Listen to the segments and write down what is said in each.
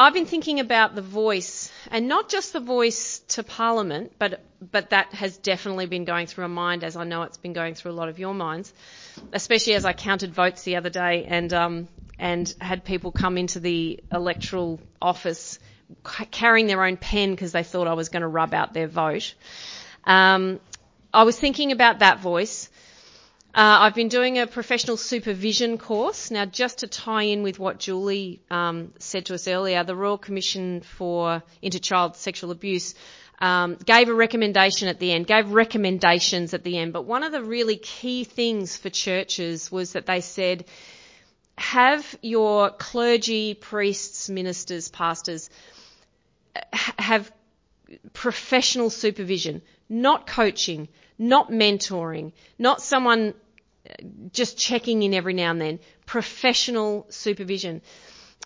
I've been thinking about the voice, and not just the voice to Parliament, but but that has definitely been going through my mind, as I know it's been going through a lot of your minds, especially as I counted votes the other day and um, and had people come into the electoral office carrying their own pen because they thought I was going to rub out their vote. Um, I was thinking about that voice. Uh, I've been doing a professional supervision course. Now, just to tie in with what Julie um, said to us earlier, the Royal Commission for Into Child Sexual Abuse um, gave a recommendation at the end, gave recommendations at the end. But one of the really key things for churches was that they said, have your clergy, priests, ministers, pastors have professional supervision, not coaching, not mentoring, not someone uh, just checking in every now and then, professional supervision.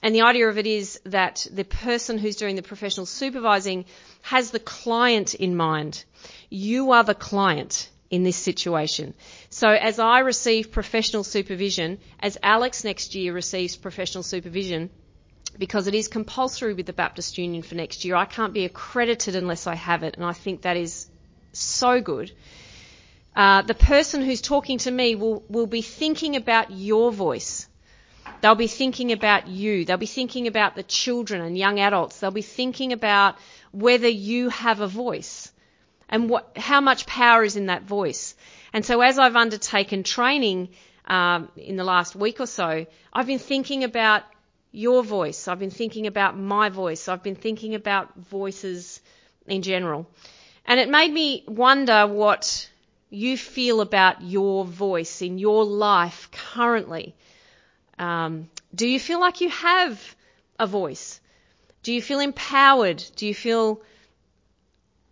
And the idea of it is that the person who's doing the professional supervising has the client in mind. You are the client in this situation. So as I receive professional supervision, as Alex next year receives professional supervision, because it is compulsory with the Baptist Union for next year. I can't be accredited unless I have it, and I think that is so good. Uh, the person who's talking to me will, will be thinking about your voice. They'll be thinking about you. They'll be thinking about the children and young adults. They'll be thinking about whether you have a voice and what, how much power is in that voice. And so as I've undertaken training um, in the last week or so, I've been thinking about your voice. I've been thinking about my voice. I've been thinking about voices in general. And it made me wonder what you feel about your voice in your life currently. Um, do you feel like you have a voice? Do you feel empowered? Do you feel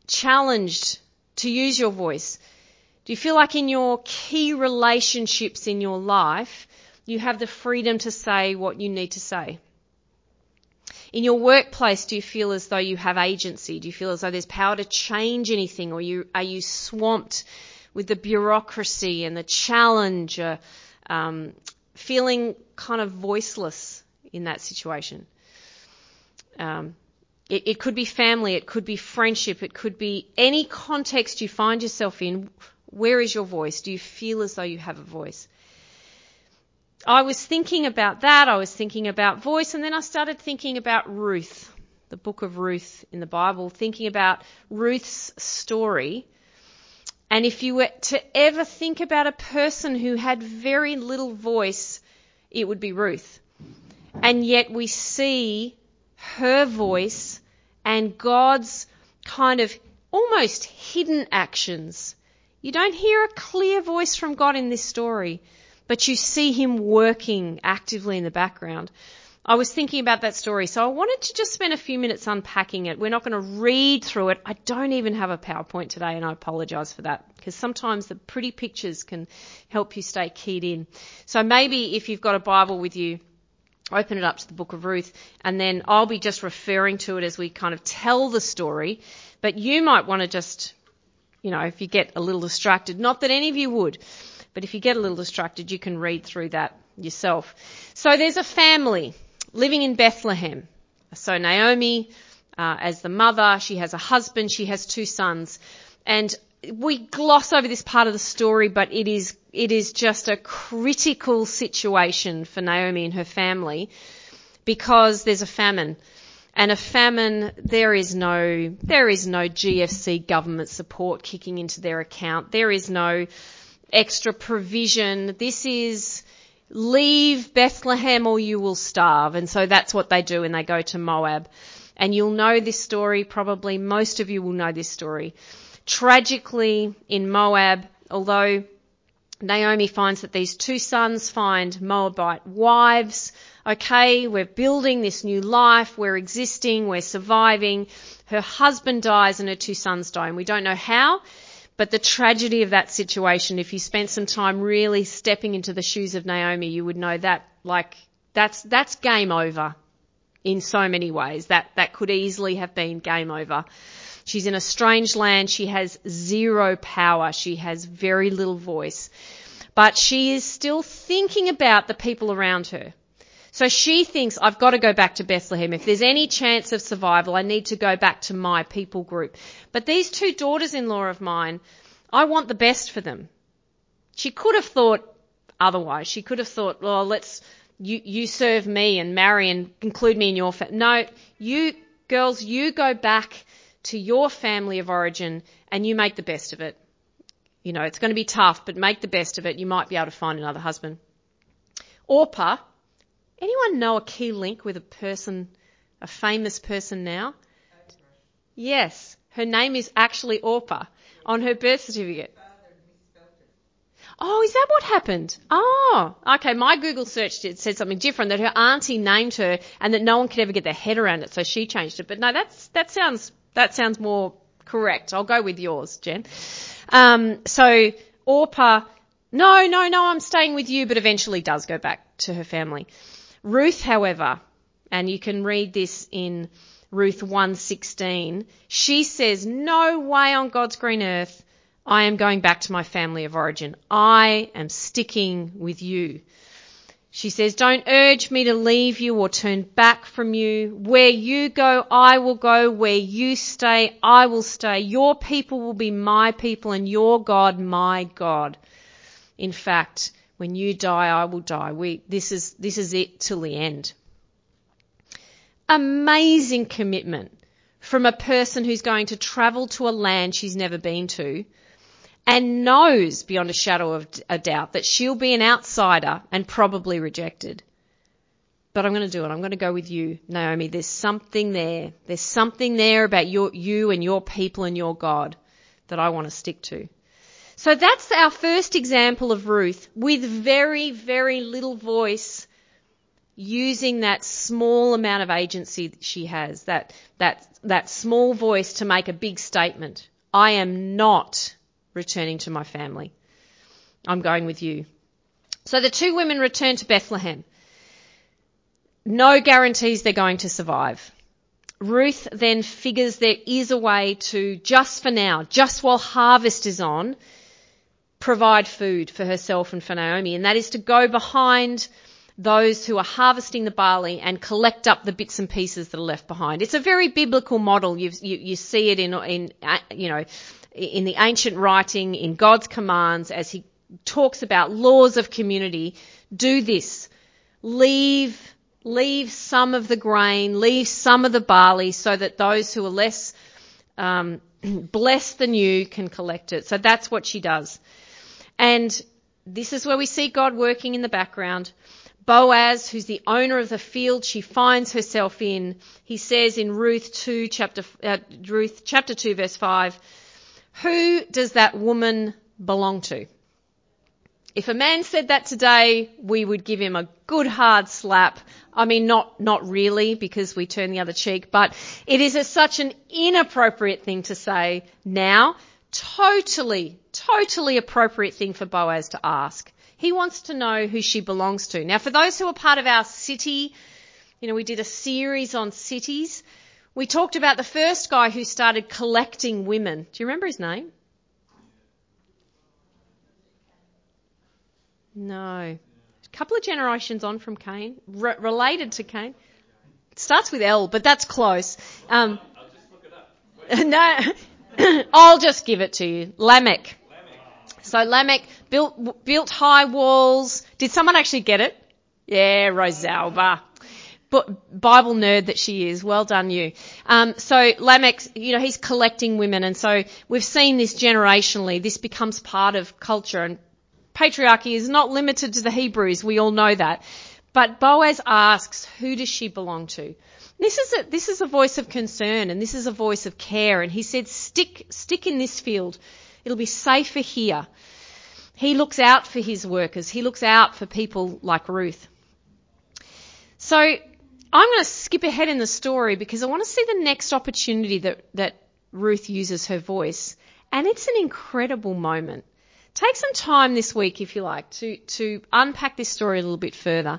challenged to use your voice? Do you feel like in your key relationships in your life, you have the freedom to say what you need to say. In your workplace, do you feel as though you have agency? Do you feel as though there's power to change anything or you, are you swamped with the bureaucracy and the challenge, uh, um, feeling kind of voiceless in that situation? Um, it, it could be family, it could be friendship, it could be any context you find yourself in. Where is your voice? Do you feel as though you have a voice? I was thinking about that. I was thinking about voice, and then I started thinking about Ruth, the book of Ruth in the Bible, thinking about Ruth's story. And if you were to ever think about a person who had very little voice, it would be Ruth. And yet we see her voice and God's kind of almost hidden actions. You don't hear a clear voice from God in this story but you see him working actively in the background. I was thinking about that story, so I wanted to just spend a few minutes unpacking it. We're not going to read through it. I don't even have a PowerPoint today, and I apologise for that because sometimes the pretty pictures can help you stay keyed in. So maybe if you've got a Bible with you, open it up to the book of Ruth, and then I'll be just referring to it as we kind of tell the story. But you might want to just, you know, if you get a little distracted, not that any of you would, but if you get a little distracted, you can read through that yourself. So there's a family living in Bethlehem. So Naomi, uh, as the mother, she has a husband, she has two sons. And we gloss over this part of the story, but it is, it is just a critical situation for Naomi and her family because there's a famine. And a famine, there is no, there is no GFC government support kicking into their account. There is no, extra provision. This is leave Bethlehem or you will starve. And so that's what they do and they go to Moab. And you'll know this story, probably most of you will know this story. Tragically, in Moab, although Naomi finds that these two sons find Moabite wives, okay, we're building this new life, we're existing, we're surviving. Her husband dies and her two sons die, and we don't know how. But the tragedy of that situation, if you spent some time really stepping into the shoes of Naomi, you would know that, like, that's, that's game over in so many ways. That, that could easily have been game over. She's in a strange land. She has zero power. She has very little voice. But she is still thinking about the people around her. So she thinks, I've got to go back to Bethlehem. If there's any chance of survival, I need to go back to my people group. But these two daughters-in-law of mine, I want the best for them. She could have thought otherwise. She could have thought, well, let's, you, you serve me and marry and include me in your family. No, you girls, you go back to your family of origin and you make the best of it. You know, it's going to be tough, but make the best of it. You might be able to find another husband. Orpah, anyone know a key link with a person, a famous person now? Yes, her name is actually Orpah on her birth certificate. Oh, is that what happened? Oh, okay. My Google search did, said something different that her auntie named her and that no one could ever get their head around it, so she changed it. But no, that's that sounds that sounds more correct. I'll go with yours, Jen. Um, so Orpah, no, no, no, I'm staying with you, but eventually does go back to her family. Ruth, however, and you can read this in Ruth 1:16, she says, "No way on God's green earth I am going back to my family of origin. I am sticking with you." She says, Don't urge me to leave you or turn back from you. Where you go, I will go. Where you stay, I will stay. Your people will be my people and your God, my God. In fact, when you die, I will die. We, this is, this is it till the end. Amazing commitment from a person who's going to travel to a land she's never been to and knows beyond a shadow of a doubt that she'll be an outsider and probably rejected. But I'm going to do it. I'm going to go with you, Naomi. There's something there. There's something there about your, you and your people and your God that I want to stick to. So that's our first example of Ruth with very, very little voice using that small amount of agency that she has, that, that, that small voice to make a big statement. I am not returning to my family. I'm going with you. So the two women return to Bethlehem. No guarantees they're going to survive. Ruth then figures there is a way to, just for now, just while harvest is on, provide food for herself and for Naomi. And that is to go behind those who are harvesting the barley and collect up the bits and pieces that are left behind. It's a very biblical model. You, you, you see it in, in, you know, in the ancient writing, in God's commands, as he talks about laws of community, do this. Leave, leave some of the grain, leave some of the barley so that those who are less um, blessed than you can collect it. So that's what she does. And this is where we see God working in the background. Boaz, who's the owner of the field she finds herself in, he says in Ruth 2 chapter, uh, Ruth chapter 2 verse 5, who does that woman belong to? If a man said that today, we would give him a good hard slap. I mean, not, not really because we turn the other cheek, but it is a, such an inappropriate thing to say now. Totally, totally appropriate thing for Boaz to ask. He wants to know who she belongs to. Now, for those who are part of our city, you know, we did a series on cities. We talked about the first guy who started collecting women. Do you remember his name? No. A couple of generations on from Cain, R- related to Cain. It starts with L, but that's close. Um, I'll just look it up. no, I'll just give it to you. Lamech. So Lamech built built high walls. Did someone actually get it? Yeah, Rosalba. But Bible nerd that she is. Well done you. Um, so Lamech, you know, he's collecting women, and so we've seen this generationally. This becomes part of culture, and patriarchy is not limited to the Hebrews. We all know that. But Boaz asks, who does she belong to? This is a, this is a voice of concern, and this is a voice of care. And he said, stick, stick in this field. It'll be safer here. He looks out for his workers. He looks out for people like Ruth. So I'm going to skip ahead in the story because I want to see the next opportunity that, that Ruth uses her voice. And it's an incredible moment. Take some time this week, if you like, to, to unpack this story a little bit further.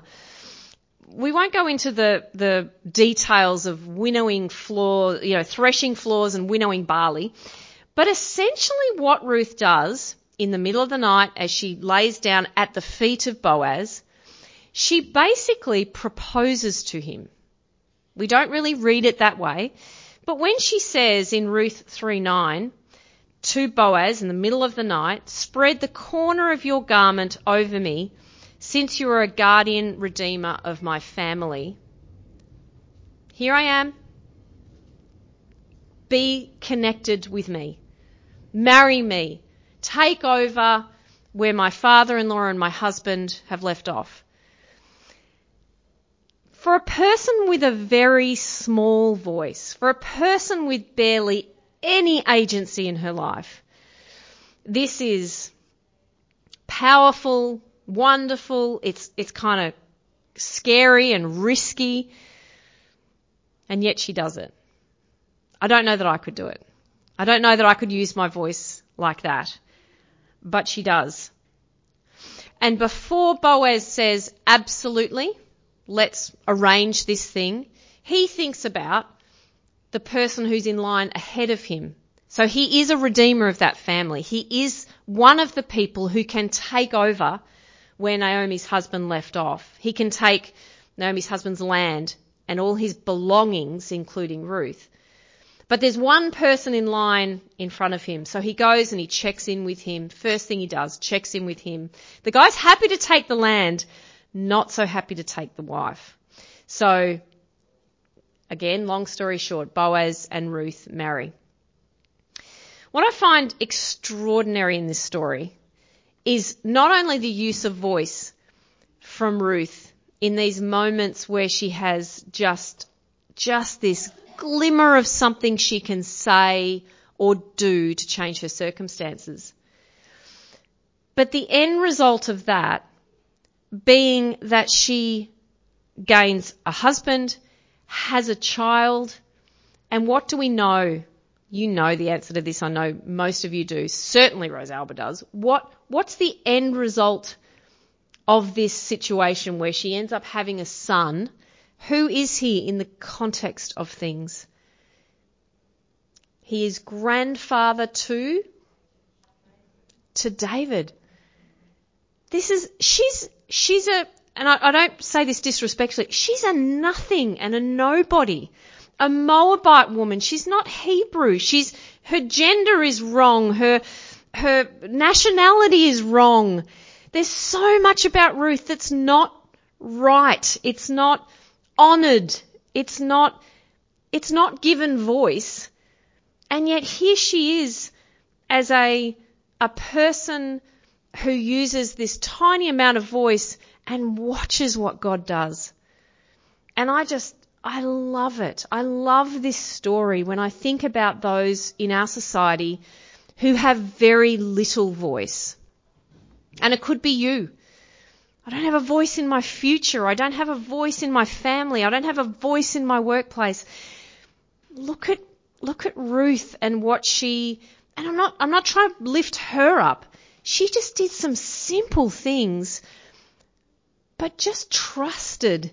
We won't go into the, the details of winnowing floor, you know, threshing floors and winnowing barley. But essentially what Ruth does in the middle of the night as she lays down at the feet of Boaz she basically proposes to him. We don't really read it that way, but when she says in Ruth 3 9, to Boaz in the middle of the night, spread the corner of your garment over me, since you are a guardian redeemer of my family. Here I am. Be connected with me. Marry me. Take over where my father in law and my husband have left off. For a person with a very small voice, for a person with barely any agency in her life, this is powerful, wonderful, it's, it's kind of scary and risky, and yet she does it. I don't know that I could do it. I don't know that I could use my voice like that, but she does. And before Boaz says, absolutely, let's arrange this thing, he thinks about the person who's in line ahead of him. So he is a redeemer of that family. He is one of the people who can take over where Naomi's husband left off. He can take Naomi's husband's land and all his belongings, including Ruth. But there's one person in line in front of him. So he goes and he checks in with him. First thing he does, checks in with him. The guy's happy to take the land, not so happy to take the wife. So, again, long story short, Boaz and Ruth marry. What I find extraordinary in this story is not only the use of voice from Ruth in these moments where she has just, just this glimmer of something she can say or do to change her circumstances. But the end result of that being that she gains a husband, has a child, and what do we know? You know the answer to this. I know most of you do. Certainly Rosalba does. What, what's the end result of this situation where she ends up having a son? Who is he in the context of things? He is grandfather to, to David. This is, she's, she's a, and I, I don't say this disrespectfully, she's a nothing and a nobody. A Moabite woman. She's not Hebrew. She's, her gender is wrong. Her, her nationality is wrong. There's so much about Ruth that's not right. It's not honored. It's not, it's not given voice. And yet here she is as a, a person who uses this tiny amount of voice and watches what God does. And I just, I love it. I love this story when I think about those in our society who have very little voice. And it could be you. I don't have a voice in my future. I don't have a voice in my family. I don't have a voice in my workplace. Look at, look at Ruth and what she, and I'm not, I'm not trying to lift her up. She just did some simple things, but just trusted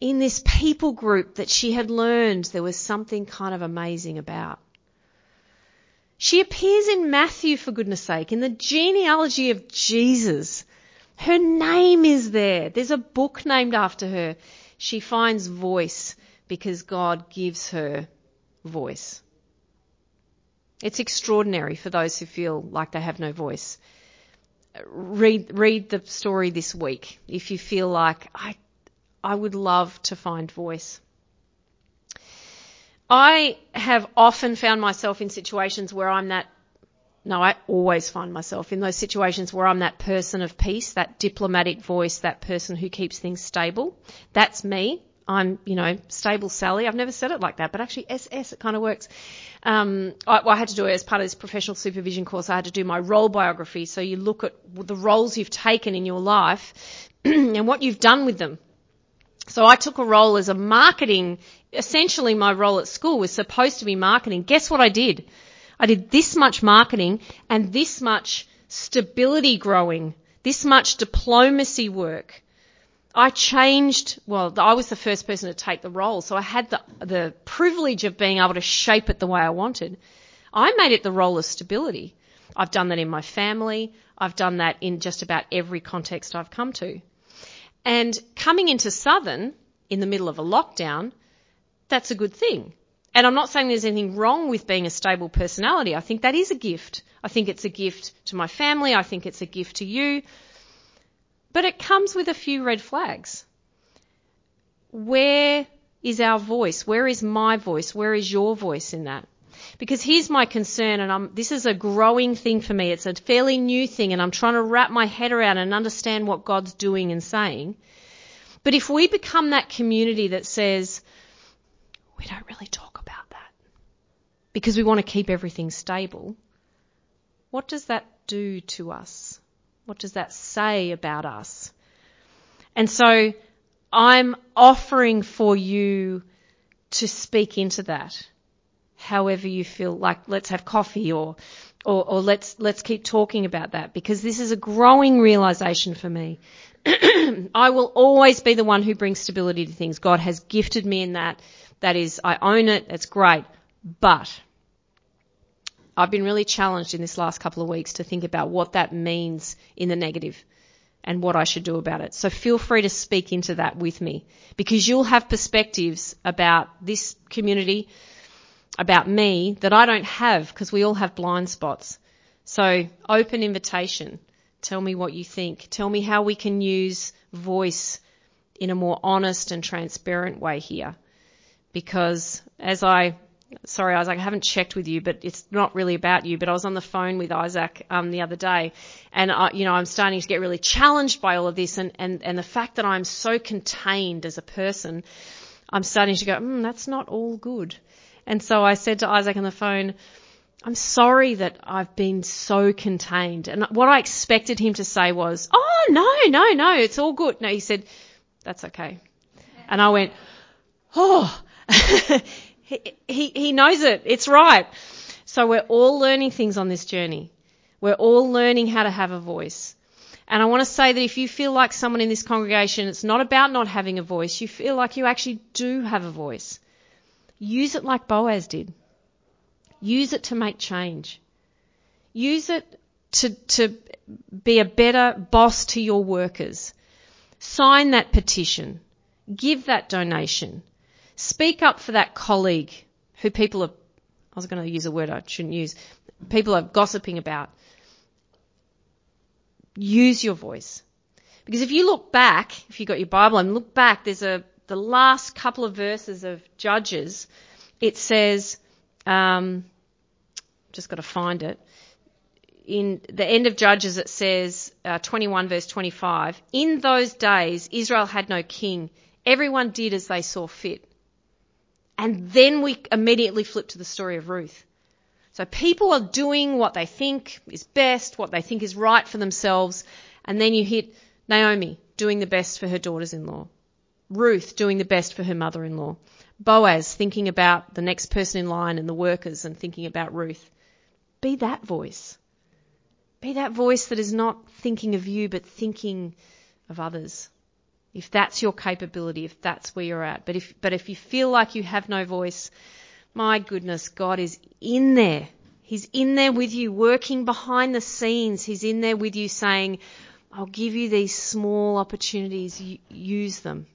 in this people group that she had learned there was something kind of amazing about. She appears in Matthew, for goodness sake, in the genealogy of Jesus. Her name is there. There's a book named after her. She finds voice because God gives her voice. It's extraordinary for those who feel like they have no voice. Read, read the story this week if you feel like I, I would love to find voice. I have often found myself in situations where I'm that, no, I always find myself in those situations where I'm that person of peace, that diplomatic voice, that person who keeps things stable. That's me. I'm, you know, stable Sally. I've never said it like that, but actually SS, it kind of works. Um, I, well, I had to do it as part of this professional supervision course. I had to do my role biography. So you look at the roles you've taken in your life and what you've done with them. So I took a role as a marketing, essentially my role at school was supposed to be marketing. Guess what I did? I did this much marketing and this much stability growing, this much diplomacy work. I changed, well, I was the first person to take the role, so I had the, the privilege of being able to shape it the way I wanted. I made it the role of stability. I've done that in my family. I've done that in just about every context I've come to. And coming into Southern in the middle of a lockdown, that's a good thing. And I'm not saying there's anything wrong with being a stable personality. I think that is a gift. I think it's a gift to my family. I think it's a gift to you. But it comes with a few red flags. Where is our voice? Where is my voice? Where is your voice in that? Because here's my concern, and I'm, this is a growing thing for me. It's a fairly new thing, and I'm trying to wrap my head around and understand what God's doing and saying. But if we become that community that says, we don't really talk about that because we want to keep everything stable, what does that do to us? What does that say about us? And so I'm offering for you to speak into that. However you feel like let's have coffee or, or, or let's, let's keep talking about that because this is a growing realization for me. I will always be the one who brings stability to things. God has gifted me in that. That is, I own it. It's great. But I've been really challenged in this last couple of weeks to think about what that means in the negative and what I should do about it. So feel free to speak into that with me because you'll have perspectives about this community, about me that I don't have because we all have blind spots. So open invitation. Tell me what you think. Tell me how we can use voice in a more honest and transparent way here. Because as I sorry, Isaac, I haven't checked with you, but it's not really about you. But I was on the phone with Isaac um, the other day, and I, you know, I'm starting to get really challenged by all of this, and and and the fact that I'm so contained as a person, I'm starting to go, mm, that's not all good. And so I said to Isaac on the phone. I'm sorry that I've been so contained. And what I expected him to say was, Oh, no, no, no, it's all good. No, he said, That's okay. And I went, Oh, he, he, knows it. It's right. So we're all learning things on this journey. We're all learning how to have a voice. And I want to say that if you feel like someone in this congregation, it's not about not having a voice. You feel like you actually do have a voice. Use it like Boaz did. Use it to make change. Use it to, to be a better boss to your workers. Sign that petition. Give that donation. Speak up for that colleague who people are, I was going to use a word I shouldn't use, people are gossiping about. Use your voice. Because if you look back, if you've got your Bible and look back, there's a, the last couple of verses of Judges, it says, um, just got to find it. In the end of Judges, it says, uh, 21 verse 25, in those days, Israel had no king. Everyone did as they saw fit. And then we immediately flip to the story of Ruth. So people are doing what they think is best, what they think is right for themselves, and then you hit Naomi doing the best for her daughters-in-law. Ruth doing the best for her mother-in-law. Boaz thinking about the next person in line and the workers and thinking about Ruth. Be that voice. Be that voice that is not thinking of you but thinking of others if that's your capability, if that's where you're at. But if, but if you feel like you have no voice, my goodness, God is in there. He's in there with you, working behind the scenes. He's in there with you saying, I'll give you these small opportunities, use them.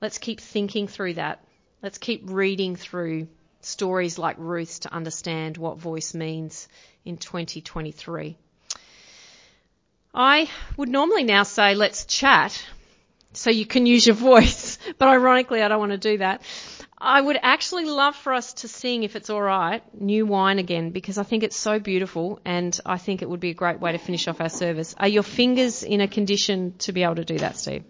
Let's keep thinking through that. Let's keep reading through stories like Ruth's to understand what voice means in 2023. I would normally now say let's chat so you can use your voice, but ironically I don't want to do that. I would actually love for us to sing, if it's alright, New Wine again because I think it's so beautiful and I think it would be a great way to finish off our service. Are your fingers in a condition to be able to do that, Steve?